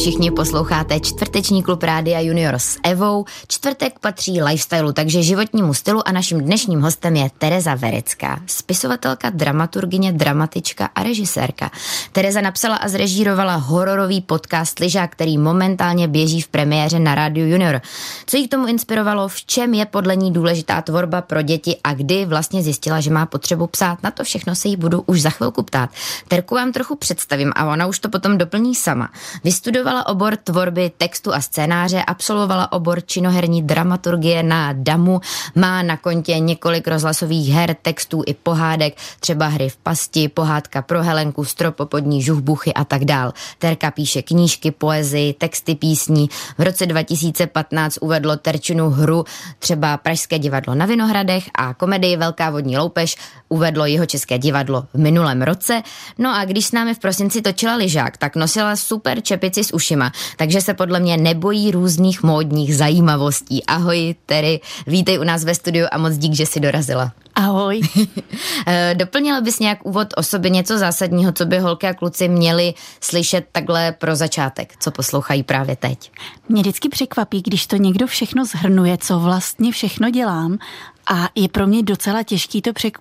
Všichni, posloucháte čtvrteční klub Rádia Junior s Evou. Čtvrtek patří lifestylu, takže životnímu stylu a naším dnešním hostem je Tereza Verecká, spisovatelka, dramaturgině, dramatička a režisérka. Tereza napsala a zrežírovala hororový podcast Liža, který momentálně běží v premiéře na Rádiu Junior. Co jí k tomu inspirovalo, v čem je podle ní důležitá tvorba pro děti a kdy vlastně zjistila, že má potřebu psát, na to všechno se jí budu už za chvilku ptát. Terku vám trochu představím a ona už to potom doplní sama. Vystudovala obor tvorby textu a scénáře, absolvovala obor činoherní dramaturgie na DAMu, má na kontě několik rozhlasových her, textů i pohádek, třeba hry v pasti, pohádka pro Helenku, stropopodní žuhbuchy a tak dál. Terka píše knížky, poezii, texty písní. V roce 2015 uvedlo Terčinu hru třeba Pražské divadlo na Vinohradech a komedii Velká vodní loupež uvedlo jeho české divadlo v minulém roce. No a když s námi v prosinci točila lyžák, tak nosila super čepici s ušima, takže se podle mě nebojí různých módních zajímavostí. Ahoj, Terry, vítej u nás ve studiu a moc dík, že jsi dorazila. Ahoj. Eh, doplnila bys nějak úvod o sobě něco zásadního, co by holky a kluci měli slyšet takhle pro začátek, co poslouchají právě teď? Mě vždycky překvapí, když to někdo všechno zhrnuje, co vlastně všechno dělám a je pro mě docela těžký to, přek,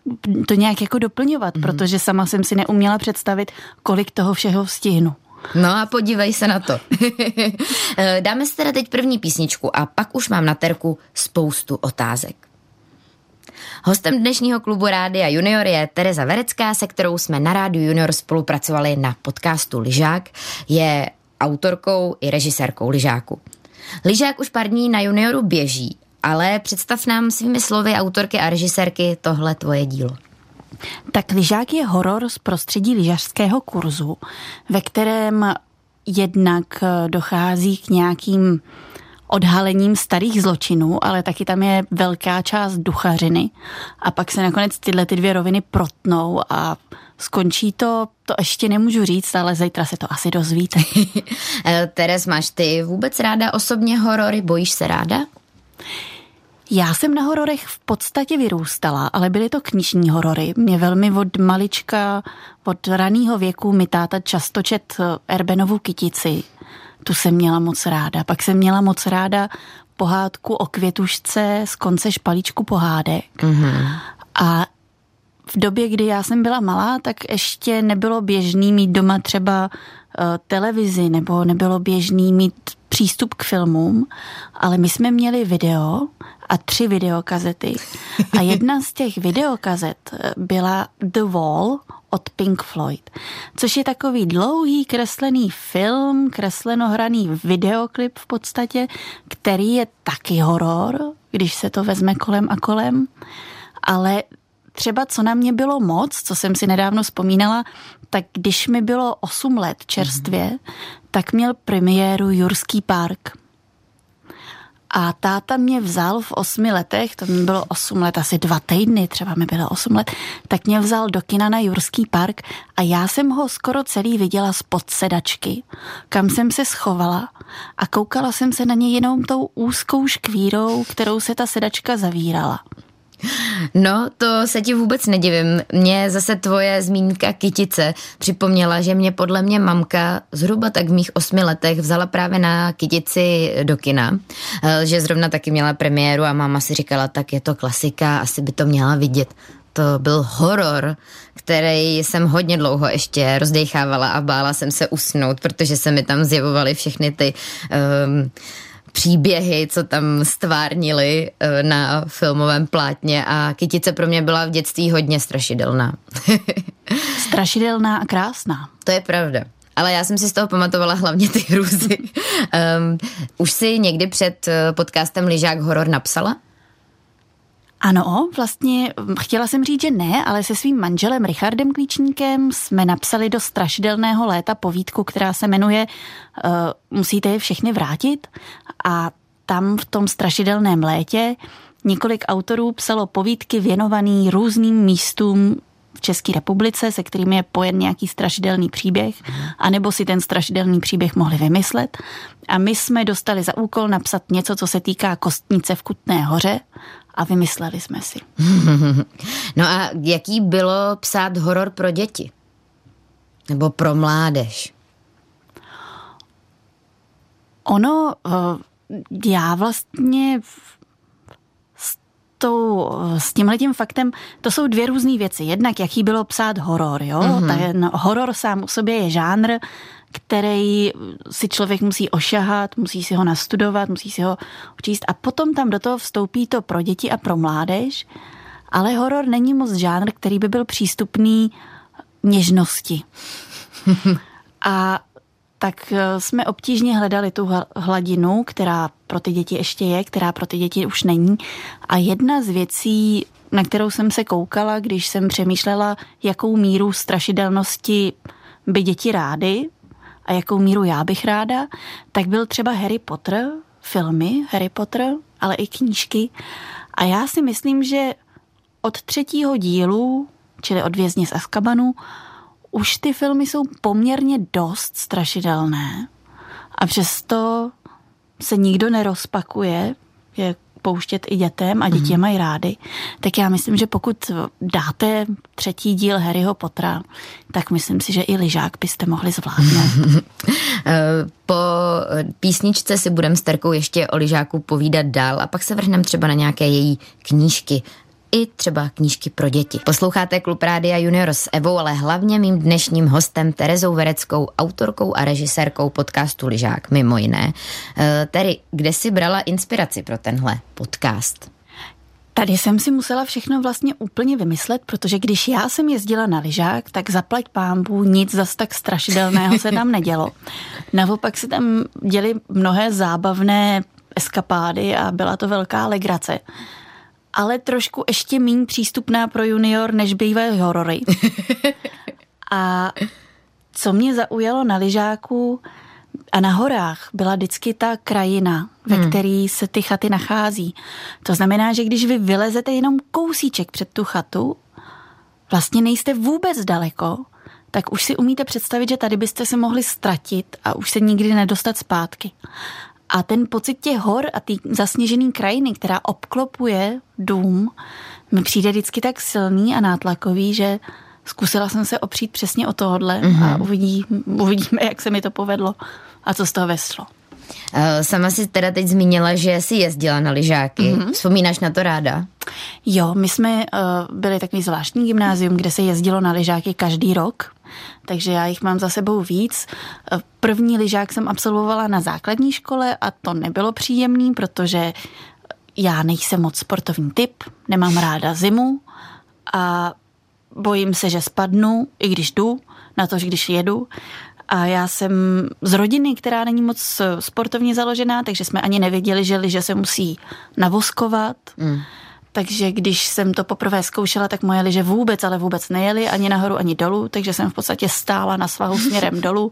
to nějak jako doplňovat, mm. protože sama jsem si neuměla představit, kolik toho všeho stihnu. No a podívej se na to. Dáme si teda teď první písničku a pak už mám na terku spoustu otázek. Hostem dnešního klubu Rádia Junior je Tereza Verecká, se kterou jsme na Rádiu Junior spolupracovali na podcastu Lyžák. Je autorkou i režisérkou Lyžáku. Lyžák už pár dní na Junioru běží, ale představ nám svými slovy autorky a režisérky tohle tvoje dílo. Tak lyžák je horor z prostředí lyžařského kurzu, ve kterém jednak dochází k nějakým odhalením starých zločinů, ale taky tam je velká část duchařiny. A pak se nakonec tyhle ty dvě roviny protnou a skončí to, to ještě nemůžu říct, ale zítra se to asi dozvíte. Eh, Teres, máš ty vůbec ráda osobně horory? Bojíš se ráda? Já jsem na hororech v podstatě vyrůstala, ale byly to knižní horory. Mě velmi od malička, od raného věku mi táta často čet eh, Erbenovu kytici. Tu jsem měla moc ráda. Pak jsem měla moc ráda pohádku o květušce z konce špalíčku pohádek. Mm-hmm. A v době, kdy já jsem byla malá, tak ještě nebylo běžný mít doma třeba uh, televizi nebo nebylo běžný mít přístup k filmům, ale my jsme měli video a tři videokazety. A jedna z těch videokazet byla The Wall od Pink Floyd, což je takový dlouhý kreslený film, kreslenohraný videoklip v podstatě, který je taky horor, když se to vezme kolem a kolem, ale třeba co na mě bylo moc, co jsem si nedávno vzpomínala, tak když mi bylo 8 let čerstvě, mm-hmm. tak měl premiéru Jurský park. A táta mě vzal v osmi letech, to mi bylo osm let, asi dva týdny, třeba mi bylo osm let, tak mě vzal do kina na Jurský park a já jsem ho skoro celý viděla z podsedačky, kam jsem se schovala a koukala jsem se na něj jenom tou úzkou škvírou, kterou se ta sedačka zavírala. No, to se ti vůbec nedivím. Mě zase tvoje zmínka kytice připomněla, že mě podle mě mamka zhruba tak v mých osmi letech vzala právě na kytici do kina, eh, že zrovna taky měla premiéru a máma si říkala, tak je to klasika, asi by to měla vidět. To byl horor, který jsem hodně dlouho ještě rozdechávala a bála jsem se usnout, protože se mi tam zjevovaly všechny ty um, příběhy, co tam stvárnili eh, na filmovém plátně a Kytice pro mě byla v dětství hodně strašidelná. strašidelná a krásná. To je pravda. Ale já jsem si z toho pamatovala hlavně ty hrůzy. um, už si někdy před eh, podcastem Ližák horor napsala? Ano, vlastně hm, chtěla jsem říct, že ne, ale se svým manželem Richardem Klíčníkem jsme napsali do strašidelného léta povídku, která se jmenuje uh, Musíte je všechny vrátit? A tam v tom strašidelném létě několik autorů psalo povídky věnovaný různým místům v České republice, se kterými je pojen nějaký strašidelný příběh, anebo si ten strašidelný příběh mohli vymyslet. A my jsme dostali za úkol napsat něco, co se týká kostnice v Kutné hoře a vymysleli jsme si. No a jaký bylo psát horor pro děti? Nebo pro mládež? Ono, já vlastně tou, s tímhletím faktem, to jsou dvě různé věci. Jednak, jaký bylo psát horor, jo? Mm-hmm. Ten horor sám o sobě je žánr, který si člověk musí ošahat, musí si ho nastudovat, musí si ho učíst a potom tam do toho vstoupí to pro děti a pro mládež, ale horor není moc žánr, který by byl přístupný něžnosti. a tak eh, jsme obtížně hledali tu hladinu, která pro ty děti ještě je, která pro ty děti už není. A jedna z věcí, na kterou jsem se koukala, když jsem přemýšlela, jakou míru strašidelnosti by děti rády a jakou míru já bych ráda, tak byl třeba Harry Potter, filmy Harry Potter, ale i knížky. A já si myslím, že od třetího dílu, čili od Vězně z Azkabanu, už ty filmy jsou poměrně dost strašidelné a přesto se nikdo nerozpakuje, je pouštět i dětem a děti mm-hmm. mají rády, tak já myslím, že pokud dáte třetí díl Harryho Pottera, tak myslím si, že i lyžák byste mohli zvládnout. po písničce si budeme s Terkou ještě o lyžáku povídat dál a pak se vrhneme třeba na nějaké její knížky i třeba knížky pro děti. Posloucháte Klub Rádia Junior s Evou, ale hlavně mým dnešním hostem Terezou Vereckou, autorkou a režisérkou podcastu Ližák, mimo jiné. E, tedy, kde si brala inspiraci pro tenhle podcast? Tady jsem si musela všechno vlastně úplně vymyslet, protože když já jsem jezdila na lyžák, tak zaplať pámbu, nic zas tak strašidelného se tam nedělo. Naopak se tam děly mnohé zábavné eskapády a byla to velká legrace ale trošku ještě méně přístupná pro junior, než bývají horory. A co mě zaujalo na lyžáku a na horách, byla vždycky ta krajina, ve hmm. které se ty chaty nachází. To znamená, že když vy vylezete jenom kousíček před tu chatu, vlastně nejste vůbec daleko, tak už si umíte představit, že tady byste se mohli ztratit a už se nikdy nedostat zpátky. A ten pocit těch hor a té zasněžené krajiny, která obklopuje dům, mi přijde vždycky tak silný a nátlakový, že zkusila jsem se opřít přesně o tohohle mm-hmm. a mhm. uvidí, uvidíme, jak se mi to povedlo a co z toho veslo. Eh, sama si teda teď zmínila, že jsi jezdila na lyžáky. Mm-hmm. Vzpomínáš na to ráda? Jo, my jsme uh, byli takový zvláštní gymnázium, kde se jezdilo na lyžáky každý rok takže já jich mám za sebou víc. První lyžák jsem absolvovala na základní škole a to nebylo příjemný, protože já nejsem moc sportovní typ, nemám ráda zimu a bojím se, že spadnu, i když jdu, na to, že když jedu. A já jsem z rodiny, která není moc sportovně založená, takže jsme ani nevěděli, že lyže se musí navoskovat. Mm. Takže když jsem to poprvé zkoušela, tak moje lyže vůbec, ale vůbec nejeli ani nahoru, ani dolů, takže jsem v podstatě stála na svahu směrem dolů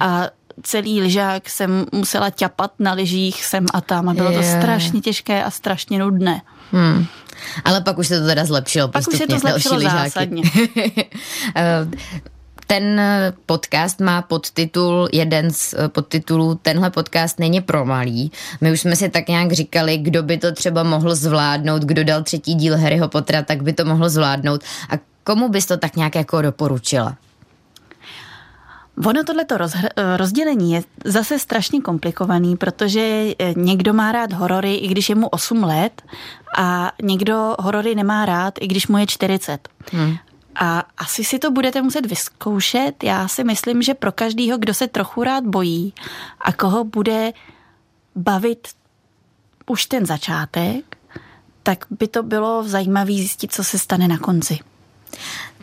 a celý lyžák jsem musela ťapat na lyžích sem a tam a bylo to strašně těžké a strašně nudné. Hmm. Ale pak už se to teda zlepšilo Pak už se to zlepšilo zásadně. Eh, ten podcast má podtitul, jeden z eh, podtitulů, tenhle podcast není pro malý. My už jsme si tak nějak říkali, kdo by to třeba mohl zvládnout, kdo dal třetí díl Harryho Pottera, tak by to mohl zvládnout. A komu bys to tak nějak jako doporučila? Ono tohleto rozhr- rozdělení je zase strašně komplikovaný, protože eh, někdo má rád horory, i když je mu 8 let, a někdo horory nemá rád, i když mu je 40. Hmm. A asi si to budete muset vyzkoušet. Já si myslím, že pro každého, kdo se trochu rád bojí a koho bude bavit už ten začátek, tak by to bylo zajímavé zjistit, co se stane na konci.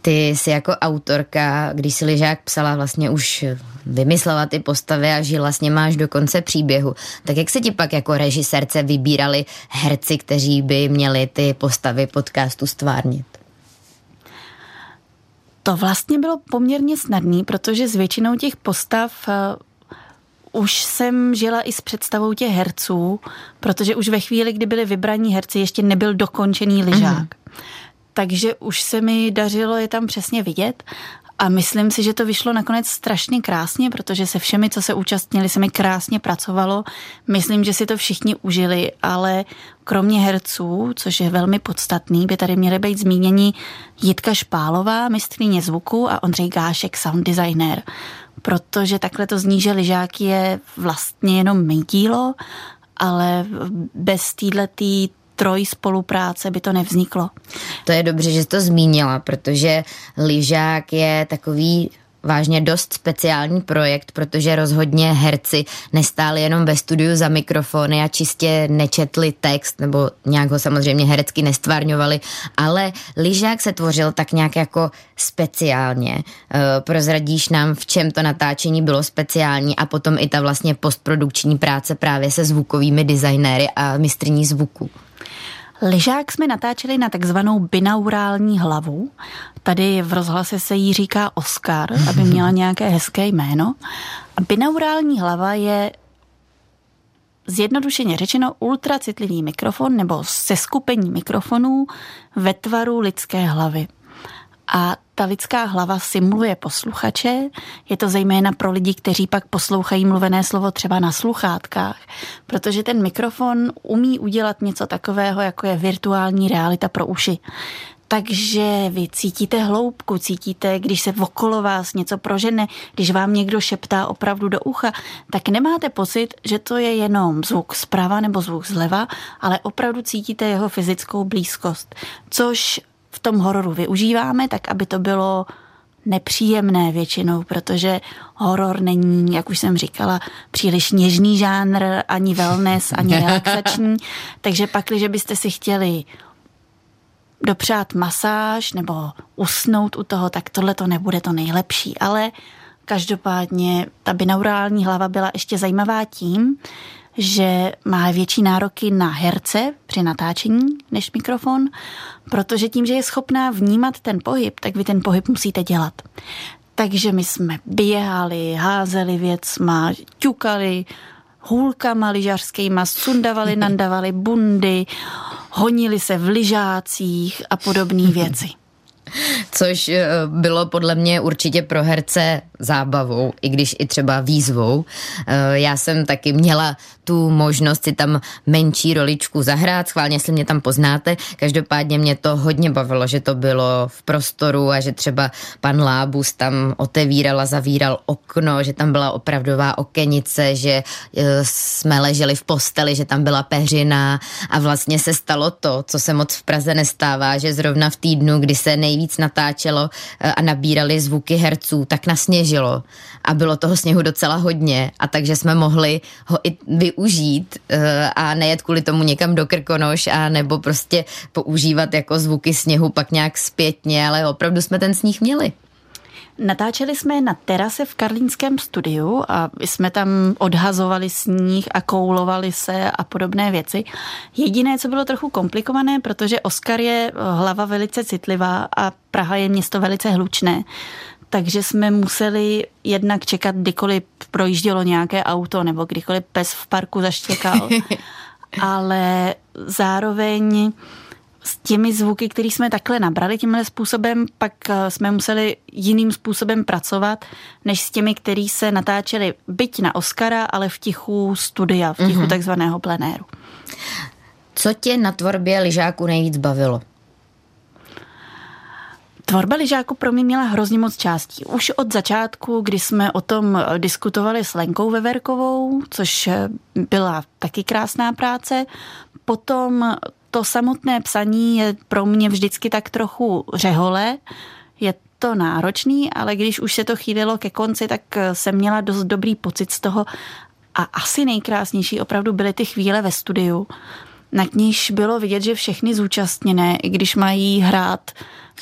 Ty jsi jako autorka, když si Ližák psala, vlastně už vymyslela ty postavy a žila s něma až do konce příběhu. Tak jak se ti pak jako režisérce vybírali herci, kteří by měli ty postavy podcastu stvárnit? To vlastně bylo poměrně snadný, protože s většinou těch postav uh, už jsem žila i s představou těch herců, protože už ve chvíli, kdy byli vybraní herci, ještě nebyl dokončený lyžák. Mm. Takže už se mi dařilo je tam přesně vidět a myslím si, že to vyšlo nakonec strašně krásně, protože se všemi, co se účastnili, se mi krásně pracovalo. Myslím, že si to všichni užili, ale kromě herců, což je velmi podstatný, by tady měly být zmíněni Jitka Špálová, mistrně zvuku a Ondřej Gášek, sound designer. protože takhle to zní, že lyžák je vlastně jenom mý dílo, ale bez této troj spolupráce by to nevzniklo. To je dobře, že jsi to zmínila, protože lyžák je takový vážně dost speciální projekt, protože rozhodně herci nestáli jenom ve studiu za mikrofony a čistě nečetli text, nebo nějak ho samozřejmě herecky nestvárňovali, ale lyžák se tvořil tak nějak jako speciálně. E, prozradíš nám, v čem to natáčení bylo speciální a potom i ta vlastně postprodukční práce právě se zvukovými designéry a mistrní zvuku. Lyžák jsme natáčeli na takzvanou binaurální hlavu. Tady v rozhlase se jí říká Oscar, aby měla nějaké hezké jméno. A binaurální hlava je zjednodušeně řečeno ultracitlivý mikrofon nebo seskupení mikrofonů ve tvaru lidské hlavy. A ta lidská hlava simuluje posluchače. Je to zejména pro lidi, kteří pak poslouchají mluvené slovo třeba na sluchátkách, protože ten mikrofon umí udělat něco takového, jako je virtuální realita pro uši. Takže vy cítíte hloubku, cítíte, když se okolo vás něco prožene, když vám někdo šeptá opravdu do ucha, tak nemáte pocit, že to je jenom zvuk zprava nebo zvuk zleva, ale opravdu cítíte jeho fyzickou blízkost, což v tom hororu využíváme, tak aby to bylo nepříjemné většinou, protože horor není, jak už jsem říkala, příliš něžný žánr, ani wellness, ani relaxační. Takže pak, když byste si chtěli dopřát masáž nebo usnout u toho, tak tohle to nebude to nejlepší. Ale každopádně ta binaurální hlava byla ještě zajímavá tím, že má větší nároky na herce při natáčení než mikrofon, protože tím, že je schopná vnímat ten pohyb, tak vy ten pohyb musíte dělat. Takže my jsme běhali, házeli věcma, ťukali, hůlkama lyžařskýma, sundavali, nandavali bundy, honili se v lyžácích a podobné věci což eh, bylo podle mě určitě pro herce zábavou, i když i třeba výzvou. Eh, já jsem taky měla tu možnost si tam menší roličku zahrát, schválně, jestli mě tam poznáte. Každopádně mě to hodně bavilo, že to bylo v prostoru a že třeba pan Lábus tam otevíral a zavíral okno, že tam byla opravdová okenice, že eh, jsme leželi v posteli, že tam byla peřina a vlastně se stalo to, co se moc v Praze nestává, že zrovna v týdnu, kdy se nejvíc natáčelo eh, a nabírali zvuky herců, tak nasněžilo a bylo toho sněhu docela hodně a takže jsme mohli ho i využít eh, a nejet kvůli tomu někam do Krkonoš a nebo prostě používat jako zvuky sněhu pak nějak zpětně, ale opravdu jsme ten sníh měli. Natáčeli jsme na terase v karlínském studiu a jsme tam odhazovali sníh a koulovali se a podobné věci. Jediné, co bylo trochu komplikované, protože Oskar je hlava velice citlivá a Praha je město velice hlučné, takže jsme museli jednak čekat, kdykoliv projíždělo nějaké auto nebo kdykoliv pes v parku zaštěkal. Ale zároveň s těmi zvuky, které jsme takhle nabrali tímhle způsobem, pak eh, jsme museli jiným způsobem pracovat, než s těmi, který se natáčeli byť na Oscara, ale v tichu studia, v tichu mm-hmm. takzvaného plenéru. Co tě na tvorbě lyžáku nejvíc bavilo? Tvorba lyžáku pro mě měla hrozně moc částí. Už od začátku, kdy jsme o tom diskutovali s Lenkou Veverkovou, což byla taky krásná práce, potom to samotné psaní je pro mě vždycky tak trochu řehole, je to náročný, ale když už se to chýlilo ke konci, tak jsem měla dost dobrý pocit z toho a asi nejkrásnější opravdu byly ty chvíle ve studiu, na níž bylo vidět, že všechny zúčastněné, i když mají hrát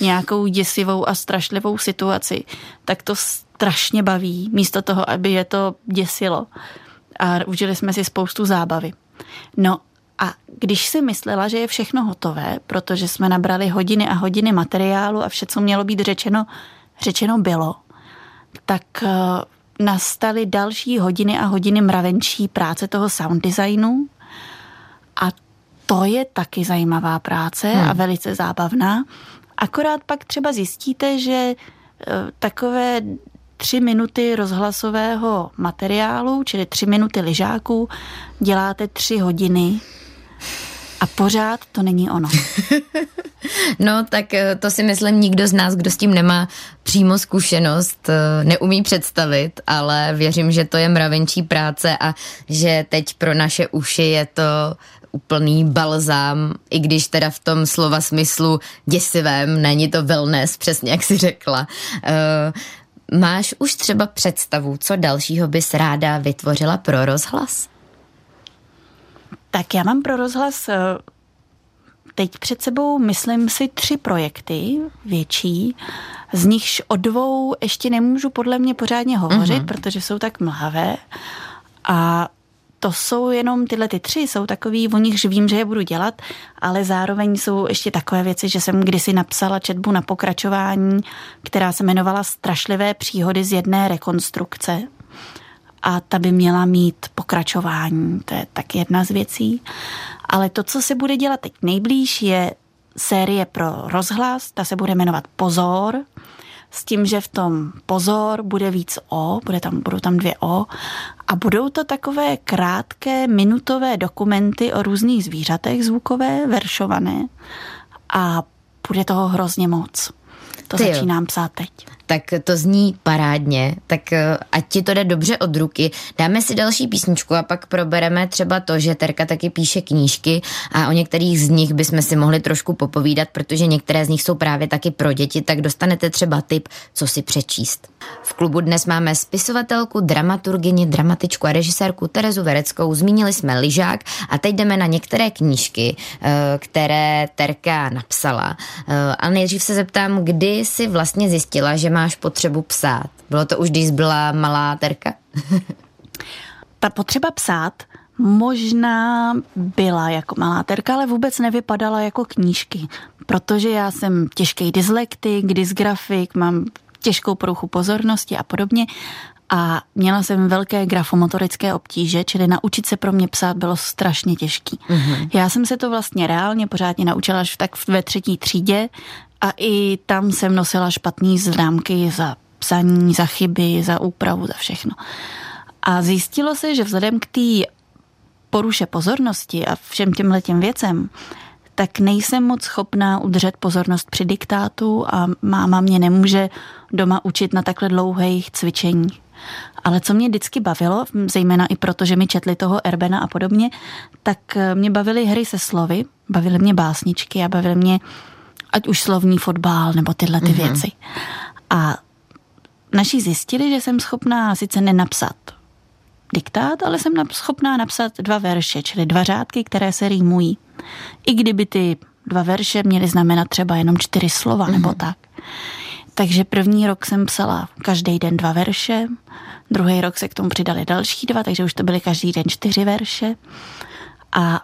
nějakou děsivou a strašlivou situaci, tak to strašně baví, místo toho, aby je to děsilo. A užili jsme si spoustu zábavy. No a když si myslela, že je všechno hotové, protože jsme nabrali hodiny a hodiny materiálu a vše, co mělo být řečeno, řečeno bylo, tak eh, nastaly další hodiny a hodiny mravenčí práce toho sound designu a to je taky zajímavá práce hmm. a velice zábavná. Akorát pak třeba zjistíte, že e, takové tři minuty rozhlasového materiálu, čili tři minuty lyžáků, děláte tři hodiny A pořád to není ono. no, tak eh, to si myslím nikdo z nás, kdo s tím nemá přímo zkušenost, eh, neumí představit, ale věřím, že to je mravenčí práce a že teď pro naše uši je to úplný balzám, i když teda v tom slova smyslu děsivém, není to wellness, přesně jak si řekla. Uh, máš už třeba představu, co dalšího bys ráda vytvořila pro rozhlas? Tak já mám pro rozhlas eh, teď před sebou, myslím si, tři projekty větší. Z nichž o dvou ještě nemůžu podle mě pořádně hovořit, uh-huh. protože jsou tak mlhavé. A to jsou jenom tyhle ty tři, jsou takový, o nichž vím, že je budu dělat, ale zároveň jsou ještě takové věci, že jsem kdysi napsala četbu na pokračování, která se jmenovala Strašlivé příhody z jedné rekonstrukce. A ta by měla mít pokračování, to je tak jedna z věcí. Ale to, co se bude dělat teď nejblíž, je série pro rozhlas, ta se bude jmenovat Pozor, s tím, že v tom pozor bude víc O, bude tam, budou tam dvě O a budou to takové krátké minutové dokumenty o různých zvířatech zvukové, veršované a bude toho hrozně moc. To Ty začínám jo. psát teď tak to zní parádně, tak eh, ať ti to jde dobře od ruky. Dáme si další písničku a pak probereme třeba to, že Terka taky píše knížky a o některých z nich bychom si mohli trošku popovídat, protože některé z nich jsou právě taky pro děti, tak dostanete třeba tip, co si přečíst. V klubu dnes máme spisovatelku, dramaturgyni, dramatičku a režisérku Terezu Vereckou, zmínili jsme Lyžák a teď jdeme na některé knížky, eh, které Terka napsala. Eh, a nejdřív se zeptám, kdy si vlastně zjistila, že máš potřebu psát? Bylo to už, když byla malá Terka? Ta potřeba psát možná byla jako malá terka, ale vůbec nevypadala jako knížky, protože já jsem těžký dyslektik, dysgrafik, mám těžkou poruchu pozornosti a podobně a měla jsem velké grafomotorické obtíže, čili naučit se pro mě psát bylo strašně těžký. Mm-hmm. Já jsem se to vlastně reálně pořádně naučila až tak ve třetí třídě a i tam jsem nosila špatné známky za psaní, za chyby, za úpravu, za všechno. A zjistilo se, že vzhledem k té poruše pozornosti a všem těmhle těm věcem, tak nejsem moc schopná udržet pozornost při diktátu a máma mě nemůže doma učit na takhle dlouhých cvičeních. Ale co mě vždycky bavilo, zejména i proto, že mi četli toho Erbena a podobně, tak mě bavily hry se slovy, bavily mě básničky a bavily mě ať už slovní fotbal nebo tyhle ty mm-hmm. věci. A naši zjistili, že jsem schopná sice nenapsat diktát, ale jsem schopná napsat dva verše, čili dva řádky, které se rýmují. I kdyby ty dva verše měly znamenat třeba jenom čtyři slova mm-hmm. nebo mhm. tak. Takže první rok jsem psala každý den dva verše, druhý rok se k tomu přidali další dva, takže už to byly každý den čtyři verše. A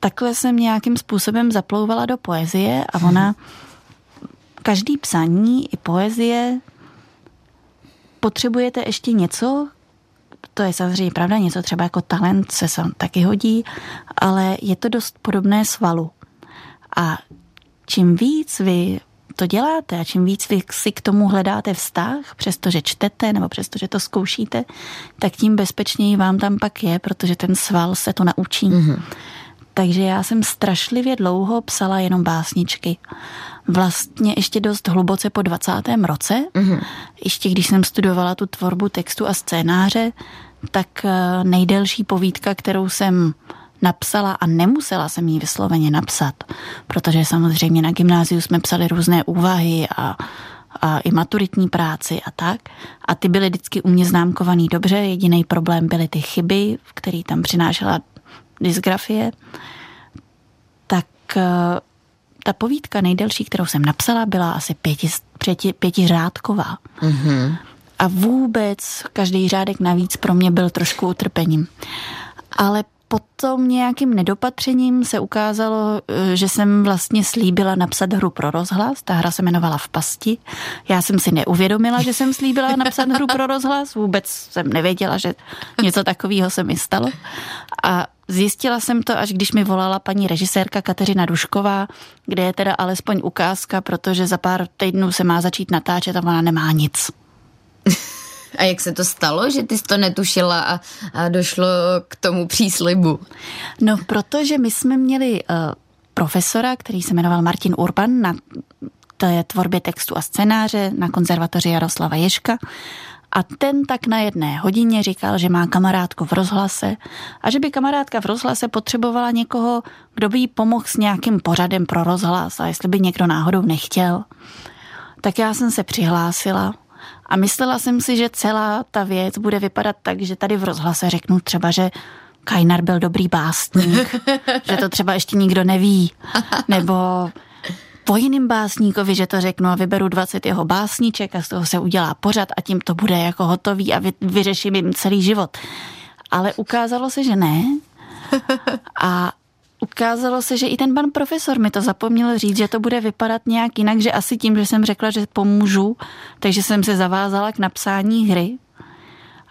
takhle jsem nějakým způsobem zaplouvala do poezie a ona, každý psaní i poezie potřebujete ještě něco, to je samozřejmě pravda, něco třeba jako talent se sam taky hodí, ale je to dost podobné svalu. A čím víc vy to děláte a čím víc vy si k tomu hledáte vztah, přestože čtete nebo přestože to zkoušíte, tak tím bezpečněji vám tam pak je, protože ten sval se to naučí. Mm-hmm. Takže já jsem strašlivě dlouho psala jenom básničky. Vlastně ještě dost hluboce po 20. roce, mm-hmm. ještě když jsem studovala tu tvorbu textu a scénáře, tak eh, nejdelší povídka, kterou jsem napsala a nemusela jsem ji vysloveně napsat, protože samozřejmě na gymnáziu jsme psali různé úvahy a, a i maturitní práci a tak. A ty byly vždycky u mě známkovaný dobře, jediný problém byly ty chyby, který tam přinášela dysgrafie, tak eh, ta povídka nejdelší, kterou jsem napsala, byla asi pěti, pěti, pětiřádková. Mm-hmm. A vůbec každý řádek navíc pro mě byl trošku utrpením. Ale potom nějakým nedopatřením se ukázalo, eh, že jsem vlastně slíbila napsat hru pro rozhlas. Ta hra se jmenovala V pasti. Já jsem si neuvědomila, že jsem slíbila napsat hru pro rozhlas. Vůbec jsem nevěděla, že něco takového se mi stalo. A Zjistila jsem to, až když mi volala paní režisérka Kateřina Dušková, kde je teda alespoň ukázka, protože za pár týdnů se má začít natáčet a ona nemá nic. A jak se to stalo, že ty jsi to netušila a, a došlo k tomu příslibu? No, protože my jsme měli uh, profesora, který se jmenoval Martin Urban na té tvorbě textu a scénáře na konzervatoři Jaroslava Ješka. A ten tak na jedné hodině říkal, že má kamarádku v rozhlase a že by kamarádka v rozhlase potřebovala někoho, kdo by jí pomohl s nějakým pořadem pro rozhlas a jestli by někdo náhodou nechtěl. Tak já jsem se přihlásila a myslela jsem si, že celá ta věc bude vypadat tak, že tady v rozhlase řeknu třeba, že Kajnar byl dobrý básník, že to třeba ještě nikdo neví, nebo po jiným básníkovi, že to řeknu a vyberu 20 jeho básníček a z toho se udělá pořad a tím to bude jako hotový a vy, vyřeším jim celý život. Ale ukázalo se, že ne. A ukázalo se, že i ten pan profesor mi to zapomněl říct, že to bude vypadat nějak jinak, že asi tím, že jsem řekla, že pomůžu, takže jsem se zavázala k napsání hry.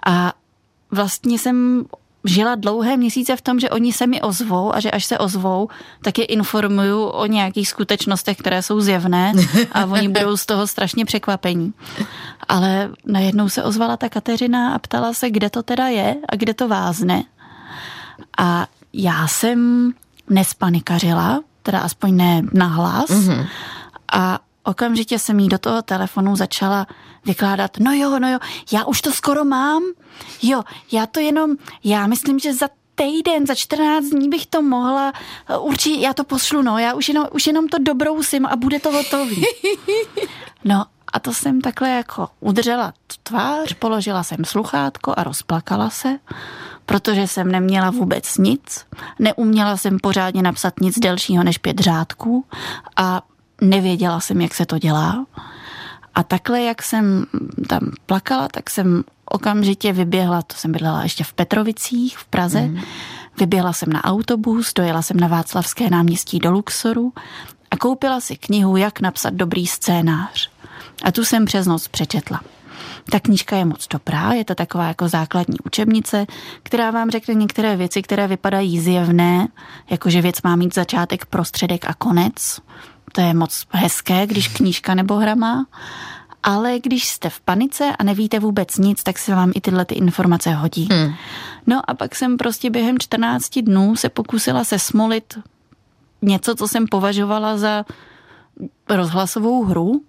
A vlastně jsem žila dlouhé měsíce v tom, že oni se mi ozvou a že až se ozvou, tak je informuju o nějakých skutečnostech, které jsou zjevné a oni budou z toho strašně překvapení. Ale najednou se ozvala ta Kateřina a ptala se, kde to teda je a kde to vázne. A já jsem nespanikařila, teda aspoň ne nahlas. Mm-hmm. A okamžitě jsem jí do toho telefonu začala vykládat, no jo, no jo, já už to skoro mám, jo, já to jenom, já myslím, že za týden, za 14 dní bych to mohla, určitě já to pošlu, no, já už jenom, už jenom to dobrousím a bude to hotový. No a to jsem takhle jako udržela tvář, položila jsem sluchátko a rozplakala se, protože jsem neměla vůbec nic, neuměla jsem pořádně napsat nic delšího než pět řádků. A nevěděla jsem, jak se to dělá. A takhle, jak jsem tam plakala, tak jsem okamžitě vyběhla, to jsem bydlela ještě v Petrovicích v Praze, mm. vyběhla jsem na autobus, dojela jsem na Václavské náměstí do Luxoru a koupila si knihu Jak napsat dobrý scénář. A tu jsem přes noc přečetla. Ta knížka je moc dobrá, je to taková jako základní učebnice, která vám řekne některé věci, které vypadají zjevné, jakože věc má mít začátek, prostředek a konec. To je moc hezké, když knížka nebo hra má. Ale když jste v panice a nevíte vůbec nic, tak se vám i tyhle ty informace hodí. Hmm. No a pak jsem prostě během 14 dnů se pokusila se smolit něco, co jsem považovala za rozhlasovou hru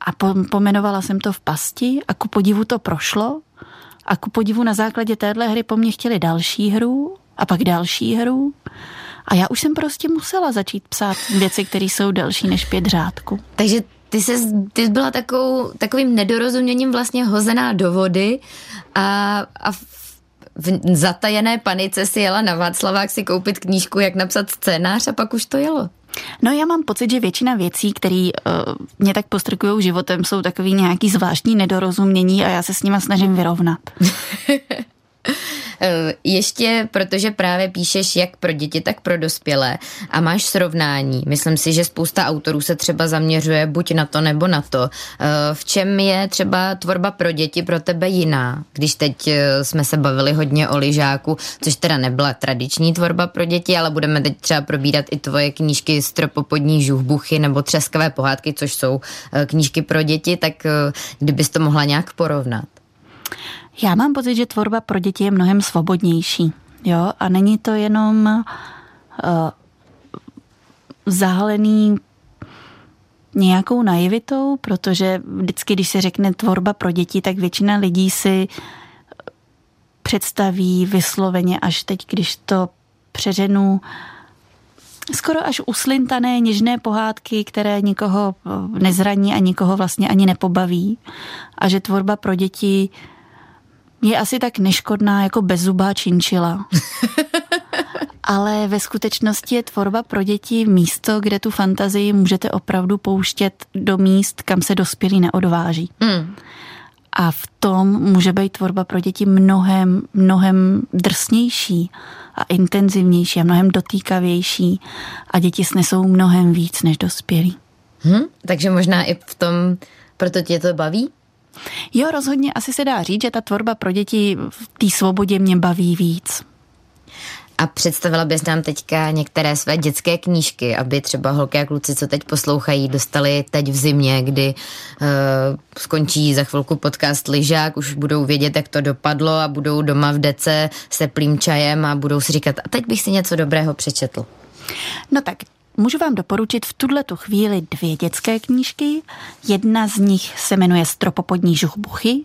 a pomenovala jsem to v pasti a ku podivu to prošlo a ku podivu na základě téhle hry po mně chtěli další hru a pak další hru a já už jsem prostě musela začít psát věci, které jsou delší než pět řádků. Takže ty, se, ty byla takovou, takovým nedorozuměním vlastně hozená do vody a, a v zatajené panice si jela na Václavák si koupit knížku, jak napsat scénář a pak už to jelo. No já mám pocit, že většina věcí, které uh, mě tak postrkují životem, jsou takový nějaký zvláštní nedorozumění a já se s nima snažím vyrovnat. Eh, ještě, protože právě píšeš jak pro děti, tak pro dospělé a máš srovnání. Myslím si, že spousta autorů se třeba zaměřuje buď na to nebo na to. Eh, v čem je třeba tvorba pro děti pro tebe jiná? Když teď eh, jsme se bavili hodně o lyžáku, což teda nebyla tradiční tvorba pro děti, ale budeme teď třeba probírat i tvoje knížky Stropopodní žuhbuchy nebo Třeskavé pohádky, což jsou knížky pro děti, tak kdybys to mohla nějak porovnat? Já mám pocit, že tvorba pro děti je mnohem svobodnější. Jo? A není to jenom uh, zahalený nějakou naivitou, protože vždycky, když se řekne tvorba pro děti, tak většina lidí si představí vysloveně až teď, když to přeženu, skoro až uslintané něžné pohádky, které nikoho eh, nezraní a nikoho vlastně ani nepobaví. A že tvorba pro děti je asi tak neškodná jako bezzubá činčila. Ale ve skutečnosti je tvorba pro děti místo, kde tu fantazii můžete opravdu pouštět do míst, kam se dospělí neodváží. Mm. A v tom může být tvorba pro děti mnohem, mnohem drsnější a intenzivnější a mnohem dotýkavější a děti snesou mnohem víc než dospělí. Hmm, takže možná i v tom, proto tě to baví? Jo, rozhodně asi se dá říct, že ta tvorba pro děti v té svobodě mě baví víc. A představila bys nám teďka některé své dětské knížky, aby třeba holky a kluci, co teď poslouchají, dostali teď v zimě, kdy uh, skončí za chvilku podcast Lyžák, už budou vědět, jak to dopadlo a budou doma v dece s teplým čajem a budou si říkat, a teď bych si něco dobrého přečetl. No tak Můžu vám doporučit v tuhle tu chvíli dvě dětské knížky. Jedna z nich se jmenuje Stropopodní žuchbuchy.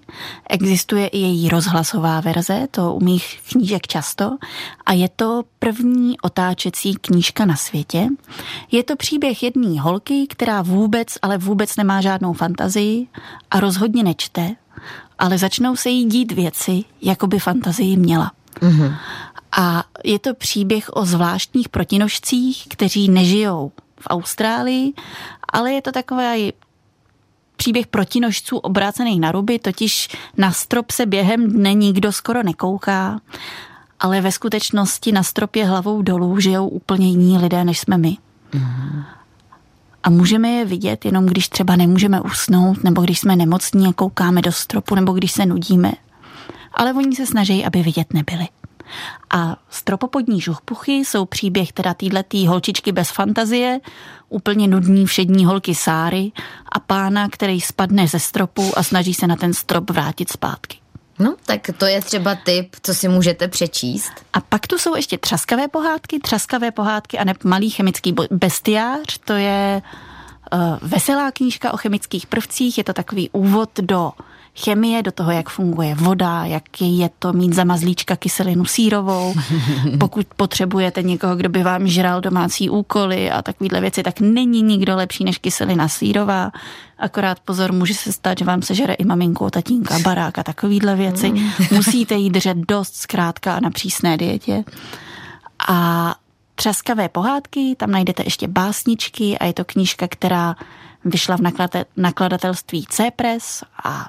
Existuje i její rozhlasová verze, to u mých knížek často. A je to první otáčecí knížka na světě. Je to příběh jedné holky, která vůbec, ale vůbec nemá žádnou fantazii a rozhodně nečte, ale začnou se jí dít věci, jako by fantazii měla. Mm-hmm. A je to příběh o zvláštních protinožcích, kteří nežijou v Austrálii, ale je to takový příběh protinožců obrácených na ruby, totiž na strop se během dne nikdo skoro nekouká, ale ve skutečnosti na stropě hlavou dolů žijou úplně jiní lidé, než jsme my. Mm. A můžeme je vidět jenom, když třeba nemůžeme usnout, nebo když jsme nemocní a koukáme do stropu, nebo když se nudíme. Ale oni se snaží, aby vidět nebyli. A stropopodní žuchpuchy jsou příběh teda týhletý holčičky bez fantazie, úplně nudný všední holky Sáry a pána, který spadne ze stropu a snaží se na ten strop vrátit zpátky. No, tak to je třeba tip, co si můžete přečíst. A pak tu jsou ještě třaskavé pohádky, třaskavé pohádky a ne malý chemický bestiář, to je uh, veselá knížka o chemických prvcích, je to takový úvod do chemie, do toho, jak funguje voda, jak je to mít zamazlíčka kyselinu sírovou. Pokud potřebujete někoho, kdo by vám žral domácí úkoly a takovéhle věci, tak není nikdo lepší než kyselina sírová. Akorát pozor, může se stát, že vám sežere i maminku, tatínka, barák a takovéhle věci. Mm. Musíte jí držet dost zkrátka na přísné dietě. A třaskavé pohádky, tam najdete ještě básničky a je to knížka, která vyšla v nakladatelství C-Press a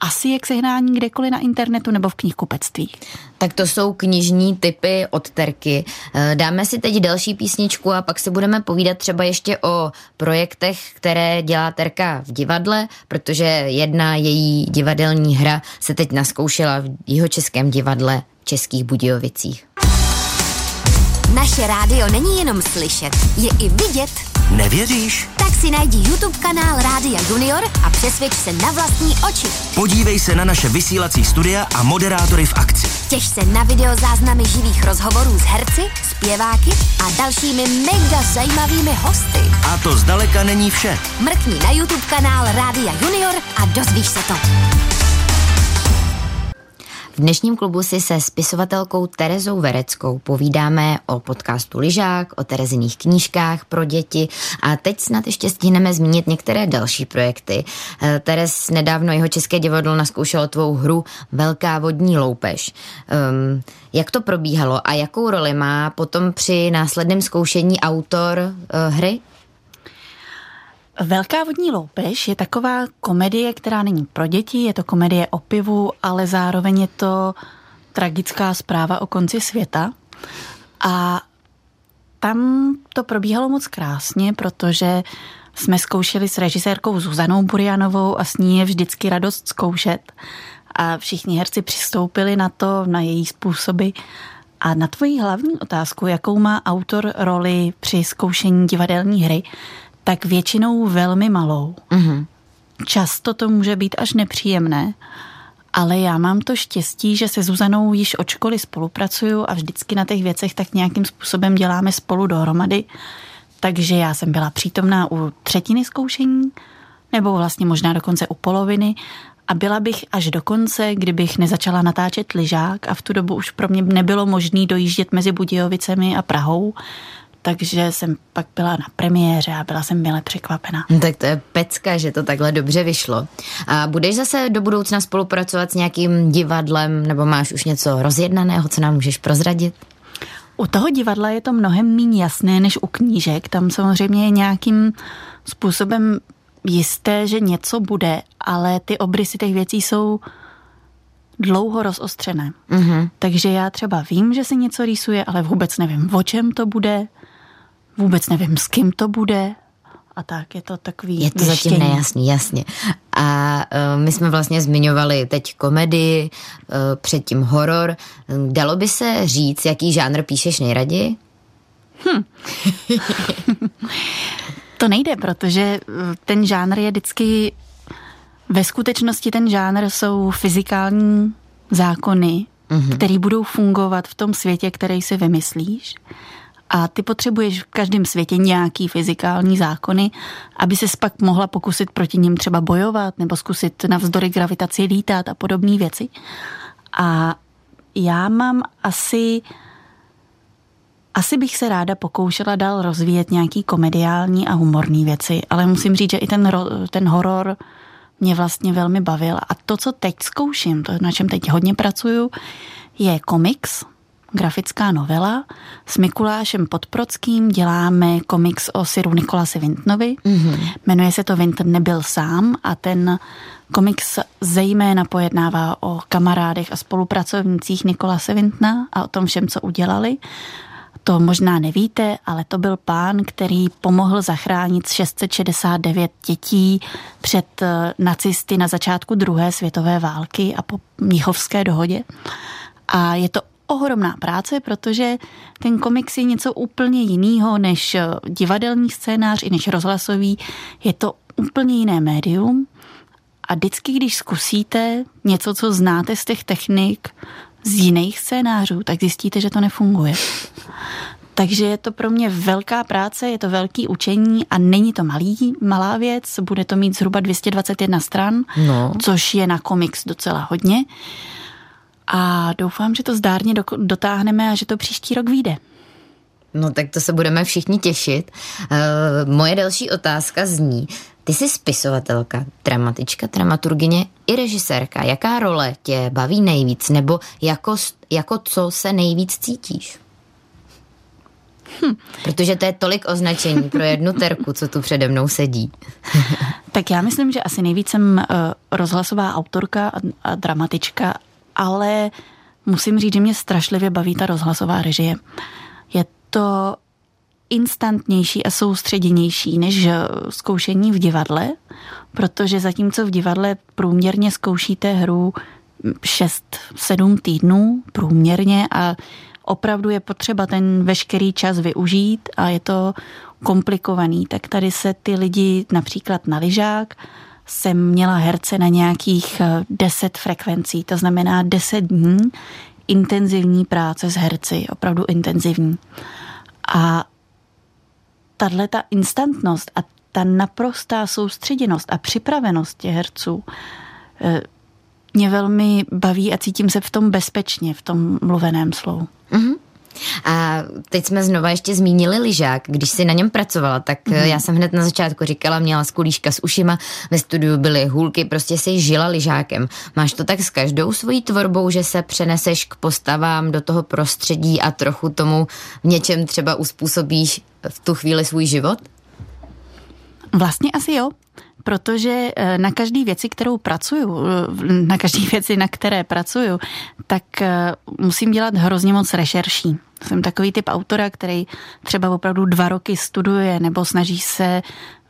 asi je k sehnání kdekoliv na internetu nebo v knihkupectví. Tak to jsou knižní typy od Terky. Eh, dáme si teď další písničku a pak si budeme povídat třeba ještě o projektech, které dělá Terka v divadle, protože jedna její divadelní hra se teď naskoušela v jeho českém divadle v Českých Budějovicích. Naše rádio není jenom slyšet, je i vidět. Nevěříš? Tak si najdi YouTube kanál Rádia Junior a přesvědč se na vlastní oči. Podívej se na naše vysílací studia a moderátory v akci. Těž se na videozáznamy živých rozhovorů s herci, zpěváky a dalšími mega zajímavými hosty. A to zdaleka není vše. Mrkni na YouTube kanál Rádia Junior a dozvíš se to. V dnešním klubu si se spisovatelkou Terezou Vereckou povídáme o podcastu Lyžák, o Tereziných knížkách pro děti a teď snad ještě stihneme zmínit některé další projekty. Eh, Terez nedávno jeho České divadlo naskoušelo tvou hru Velká vodní loupež. Um, jak to probíhalo a jakou roli má potom při následném zkoušení autor uh, hry? Velká vodní loupež je taková komedie, která není pro děti, je to komedie o pivu, ale zároveň je to tragická zpráva o konci světa. A tam to probíhalo moc krásně, protože jsme zkoušeli s režisérkou Zuzanou Burianovou a s ní je vždycky radost zkoušet. A všichni herci přistoupili na to, na její způsoby. A na tvoji hlavní otázku, jakou má autor roli při zkoušení divadelní hry, tak většinou velmi malou. Mm-hmm. Často to může být až nepříjemné, ale já mám to štěstí, že se Zuzanou již od školy spolupracuju a vždycky na těch věcech tak nějakým způsobem děláme spolu dohromady. Takže já jsem byla přítomná u třetiny zkoušení, nebo vlastně možná dokonce u poloviny a byla bych až do konce, kdybych nezačala natáčet lyžák a v tu dobu už pro mě nebylo možné dojíždět mezi Budějovicemi a Prahou, takže jsem pak byla na premiéře a byla jsem milé překvapena. No, tak to je pecka, že to takhle dobře vyšlo. A budeš zase do budoucna spolupracovat s nějakým divadlem, nebo máš už něco rozjednaného, co nám můžeš prozradit? U toho divadla je to mnohem méně jasné než u knížek. Tam samozřejmě je nějakým způsobem jisté, že něco bude, ale ty obrysy těch věcí jsou dlouho rozostřené. Mm-hmm. Takže já třeba vím, že se něco rýsuje, ale vůbec nevím, o čem to bude, vůbec nevím, s kým to bude a tak. Je to takový Je to věštění. zatím nejasný, jasně. A uh, my jsme vlastně zmiňovali teď komedii, uh, předtím horor. Dalo by se říct, jaký žánr píšeš nejraději? To nejde, protože eh, ten žánr je vždycky, ve skutečnosti ten žánr jsou fyzikální zákony, mm-hmm. které budou fungovat v tom světě, který si vymyslíš. A ty potřebuješ v každém světě nějaký fyzikální zákony, aby se pak mohla pokusit proti ním třeba bojovat nebo zkusit navzdory gravitaci lítat a podobné věci. A já mám asi asi bych se ráda pokoušela dál rozvíjet nějaký komediální a humorní věci, ale musím říct, že i ten, ten horor mě vlastně velmi bavil. A to, co teď zkouším, to, na čem teď hodně pracuju, je komiks, grafická novela. S Mikulášem Podprockým děláme komiks o Siru Nikolasi Vintnovi. Mm-hmm. Jmenuje se to Vintn nebyl sám a ten komiks zejména pojednává o kamarádech a spolupracovnících Nikolase Vintna a o tom všem, co udělali. To možná nevíte, ale to byl pán, který pomohl zachránit 669 dětí před eh, nacisty na začátku druhé světové války a po Mnichovské dohodě. A je to ohromná práce, protože ten komiks je něco úplně jiného než eh, divadelní scénář i než rozhlasový. Je to úplně jiné médium. A vždycky, když zkusíte něco, co znáte z těch technik, z jiných scénářů, tak zjistíte, že to nefunguje. Takže je to pro mě velká práce, je to velký učení a není to malý, malá věc. Bude to mít zhruba 221 stran, no. což je na komiks docela hodně. A doufám, že to zdárně dotáhneme a že to příští rok vyjde. No tak to se budeme všichni těšit. Uh, moje další otázka zní, ty jsi spisovatelka, dramatička, dramaturgině i režisérka. Jaká role tě baví nejvíc nebo jako, jako co se nejvíc cítíš? Hm. Protože to je tolik označení pro jednu terku, co tu přede mnou sedí. tak já myslím, že asi nejvíc jsem uh, rozhlasová autorka a, a dramatička, ale musím říct, že mě strašlivě baví ta rozhlasová režie. Je to instantnější a soustředěnější než zkoušení v divadle, protože zatímco v divadle průměrně zkoušíte hru 6-7 týdnů průměrně a opravdu je potřeba ten veškerý čas využít a je to komplikovaný, tak tady se ty lidi například na lyžák jsem měla herce na nějakých 10 eh, frekvencí, to znamená 10 dní intenzivní práce s herci, opravdu intenzivní. A tahle ta instantnost a ta naprostá soustředěnost a připravenost těch herců eh, mě velmi baví a cítím se v tom bezpečně, v tom mluveném slovu. Mm-hmm. A teď jsme znova ještě zmínili lyžák. Když jsi na něm pracovala, tak mm. já jsem hned na začátku říkala, měla skulíška s ušima, ve studiu byly hůlky, prostě si žila lyžákem. Máš to tak s každou svojí tvorbou, že se přeneseš k postavám do toho prostředí a trochu tomu v něčem třeba uspůsobíš v tu chvíli svůj život? Vlastně asi jo protože eh, na každý věci, kterou pracuju, eh, na každý věci, na které pracuju, tak eh, musím dělat hrozně moc rešerší. Jsem takový typ autora, který třeba opravdu dva roky studuje nebo snaží se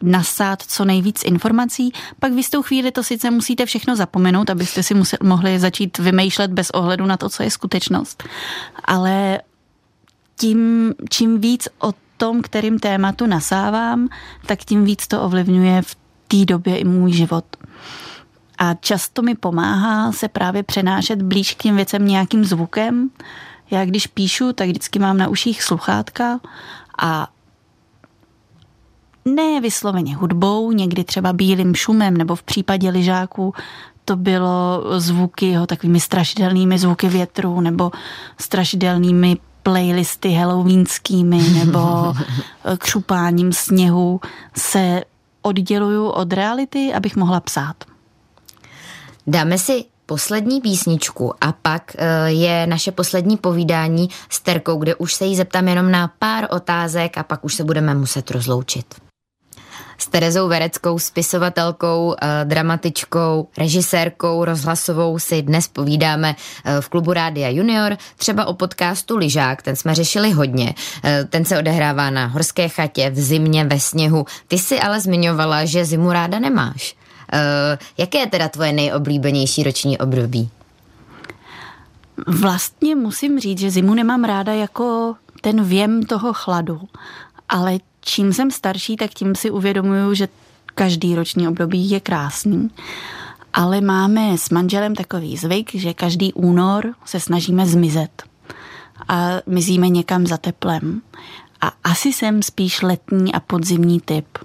nasát co nejvíc informací, pak v jistou chvíli to sice musíte všechno zapomenout, abyste si museli, mohli začít vymýšlet bez ohledu na to, co je skutečnost. Ale tím, čím víc o tom, kterým tématu nasávám, tak tím víc to ovlivňuje v té době i můj život. A často mi pomáhá se právě přenášet blíž k těm věcem nějakým zvukem. Já když píšu, tak vždycky mám na uších sluchátka a ne vysloveně hudbou, někdy třeba bílým šumem, nebo v případě lyžáků to bylo zvuky, jo, takovými strašidelnými zvuky větru, nebo strašidelnými playlisty halloweenskými, nebo křupáním sněhu se odděluju od reality, abych mohla psát. Dáme si poslední písničku a pak eh, je naše poslední povídání s Terkou, kde už se jí zeptám jenom na pár otázek a pak už se budeme muset rozloučit. S Terezou Vereckou, spisovatelkou, eh, dramatičkou, režisérkou rozhlasovou si dnes povídáme eh, v klubu Rádia Junior, třeba o podcastu Lyžák, ten jsme řešili hodně. Eh, ten se odehrává na horské chatě, v zimě, ve sněhu. Ty si ale zmiňovala, že zimu ráda nemáš. Jaké je teda tvoje nejoblíbenější roční období? Vlastně musím říct, že zimu nemám ráda jako ten věm toho chladu, ale čím jsem starší, tak tím si uvědomuju, že každý roční období je krásný. Ale máme s manželem takový zvyk, že každý únor se snažíme zmizet. A mizíme někam za teplem. A asi jsem spíš letní a podzimní typ.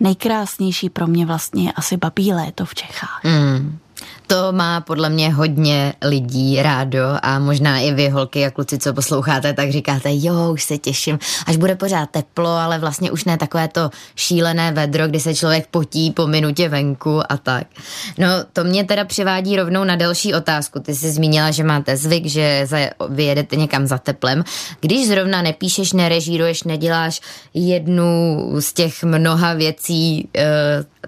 Nejkrásnější pro mě vlastně je asi babí léto v Čechách. Mm. To má podle mě hodně lidí rádo a možná i vy, holky a kluci, co posloucháte, tak říkáte, jo, už se těším, až bude pořád teplo, ale vlastně už ne takové to šílené vedro, kdy se člověk potí po minutě venku a tak. No, to mě teda přivádí rovnou na další otázku. Ty jsi zmínila, že máte zvyk, že vyjedete někam za teplem. Když zrovna nepíšeš, nerežíruješ, neděláš jednu z těch mnoha věcí, e,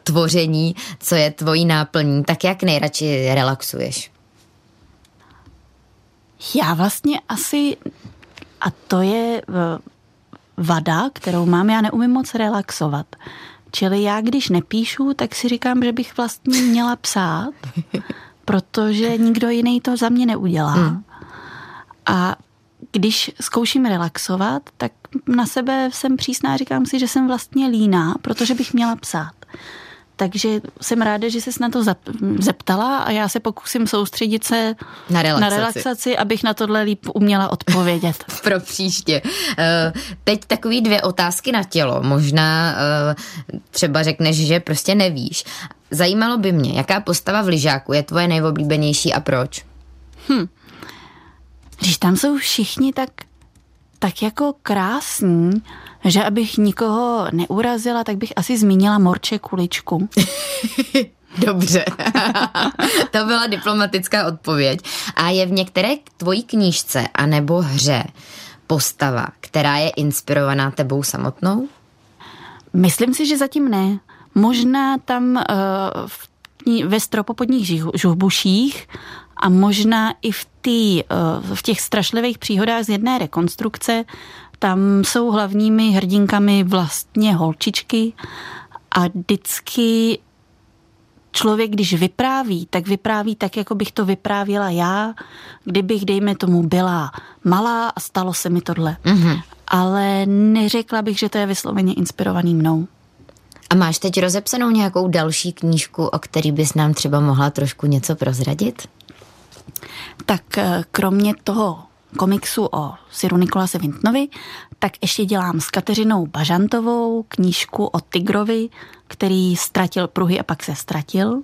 tvoření, co je tvojí náplní, tak jak nejradši relaxuješ? Já vlastně asi, a to je eh, vada, kterou mám, já neumím moc relaxovat. Čili já, když nepíšu, tak si říkám, že bych vlastně měla psát, protože nikdo jiný to za mě neudělá. Hmm. A když zkouším relaxovat, tak na sebe jsem přísná, říkám si, že jsem vlastně líná, protože bych měla psát. Takže jsem ráda, že se na to zeptala a já se pokusím soustředit se na relaxaci, na relaxaci abych na tohle líp uměla odpovědět. Pro příště. Eh, teď takový dvě otázky na tělo. Možná eh, třeba řekneš, že prostě nevíš. Zajímalo by mě, jaká postava v lyžáku je tvoje nejoblíbenější a proč? Hm. Když tam jsou všichni tak, tak jako krásní, že abych nikoho neurazila, tak bych asi zmínila Morče Kuličku. Dobře. to byla diplomatická odpověď. A je v některé tvojí knížce anebo hře postava, která je inspirovaná tebou samotnou? Myslím si, že zatím ne. Možná tam uh, v, ve stropopodních žuhbuších a možná i v, tý, uh, v těch strašlivých příhodách z jedné rekonstrukce tam jsou hlavními hrdinkami vlastně holčičky a vždycky člověk, když vypráví, tak vypráví tak, jako bych to vyprávěla já, kdybych, dejme tomu, byla malá a stalo se mi tohle. Mm-hmm. Ale neřekla bych, že to je vysloveně inspirovaný mnou. A máš teď rozepsanou nějakou další knížku, o který bys nám třeba mohla trošku něco prozradit? Tak eh, kromě toho komiksu o Siru Nikolase Vintnovi, tak ještě dělám s Kateřinou Bažantovou knížku o Tigrovi, který ztratil pruhy a pak se ztratil.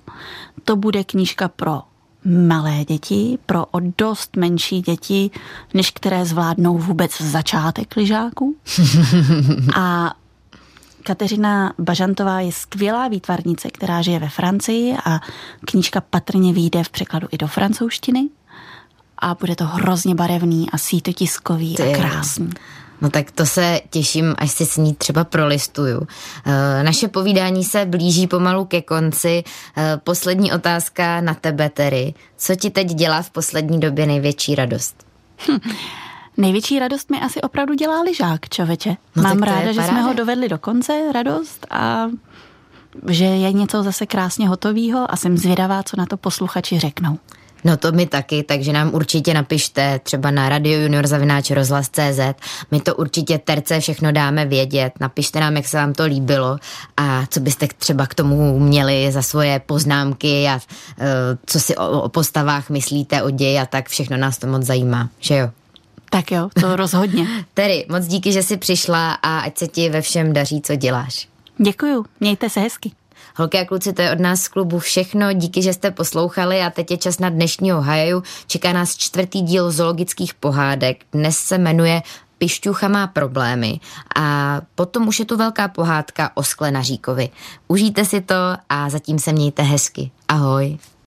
To bude knížka pro malé děti, pro o dost menší děti, než které zvládnou vůbec začátek lyžáku. A Kateřina Bažantová je skvělá výtvarnice, která žije ve Francii a knížka patrně vyjde v překladu i do francouzštiny a bude to hrozně barevný a sítotiskový Ty. a krásný. No tak to se těším, až si s ní třeba prolistuju. Eh, naše povídání se blíží pomalu ke konci. Eh, poslední otázka na tebe, Terry. Co ti teď dělá v poslední době největší radost? Hm. Největší radost mi asi opravdu dělá lyžák, čověče. No Mám ráda, že jsme ho dovedli do konce, radost a že je něco zase krásně hotového a jsem zvědavá, co na to posluchači řeknou. No to my taky, takže nám určitě napište třeba na Radio Junior zavináč rozhlas.cz. My to určitě terce všechno dáme vědět. Napište nám, jak se vám to líbilo a co byste třeba k tomu měli za svoje poznámky a uh, co si o, o postavách myslíte, o ději a tak všechno nás to moc zajímá, že jo? Tak jo, to rozhodně. Tedy moc díky, že jsi přišla a ať se ti ve všem daří, co děláš. Děkuju, mějte se hezky. Holky a kluci, to je od nás z klubu všechno. Díky, že jste poslouchali a teď je čas na dnešního hajaju. Čeká nás čtvrtý díl zoologických pohádek. Dnes se jmenuje Pišťucha má problémy a potom už je tu velká pohádka o sklenaříkovi. Užijte si to a zatím se mějte hezky. Ahoj.